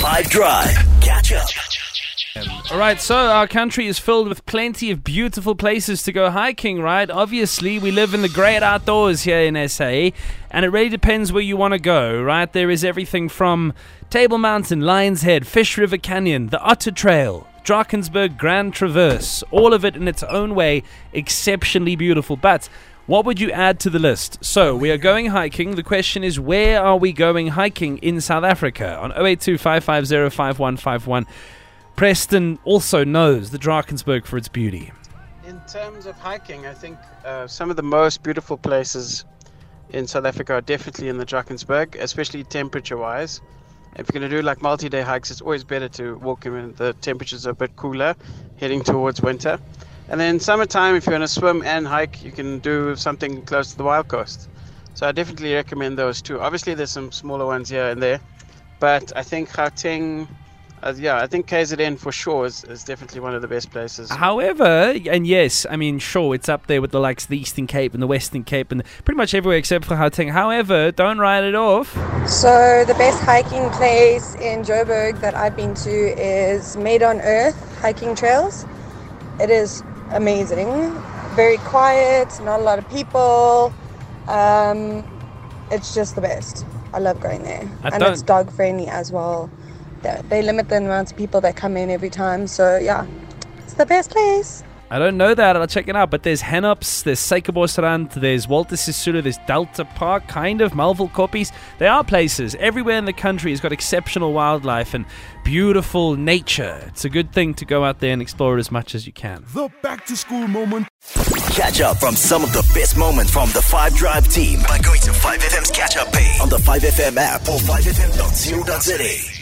5 Drive. Catch up. All right, so our country is filled with plenty of beautiful places to go hiking, right? Obviously, we live in the great outdoors here in SA, and it really depends where you want to go, right? There is everything from Table Mountain, Lions Head, Fish River Canyon, the Otter Trail, Drakensberg Grand Traverse, all of it in its own way exceptionally beautiful. But what would you add to the list? So, we are going hiking. The question is, where are we going hiking in South Africa? On 082 550 5151. Preston also knows the Drakensberg for its beauty. In terms of hiking, I think uh, some of the most beautiful places in South Africa are definitely in the Drakensberg, especially temperature wise. If you're going to do like multi day hikes, it's always better to walk in when the temperatures are a bit cooler, heading towards winter. And then summertime, if you want to swim and hike, you can do something close to the Wild Coast. So I definitely recommend those two. Obviously, there's some smaller ones here and there, but I think Gauteng, uh, yeah, I think KZN for sure is, is definitely one of the best places. However, and yes, I mean, sure, it's up there with the likes of the Eastern Cape and the Western Cape and pretty much everywhere except for Gauteng. However, don't write it off. So the best hiking place in Joburg that I've been to is Made on Earth Hiking Trails. It is amazing, very quiet, not a lot of people. Um, it's just the best. I love going there, I and don't- it's dog friendly as well. They, they limit the amount of people that come in every time, so yeah, it's the best place. I don't know that. I'll check it out. But there's Hennops, there's Suikerbosrand, there's Walter Sisulu, there's Delta Park, kind of, Melville Koppies. There are places everywhere in the country has got exceptional wildlife and beautiful nature. It's a good thing to go out there and explore it as much as you can. The back to school moment. Catch up from some of the best moments from the 5 Drive team by going to 5FM's catch up page on the 5FM app or 5FM.co.za.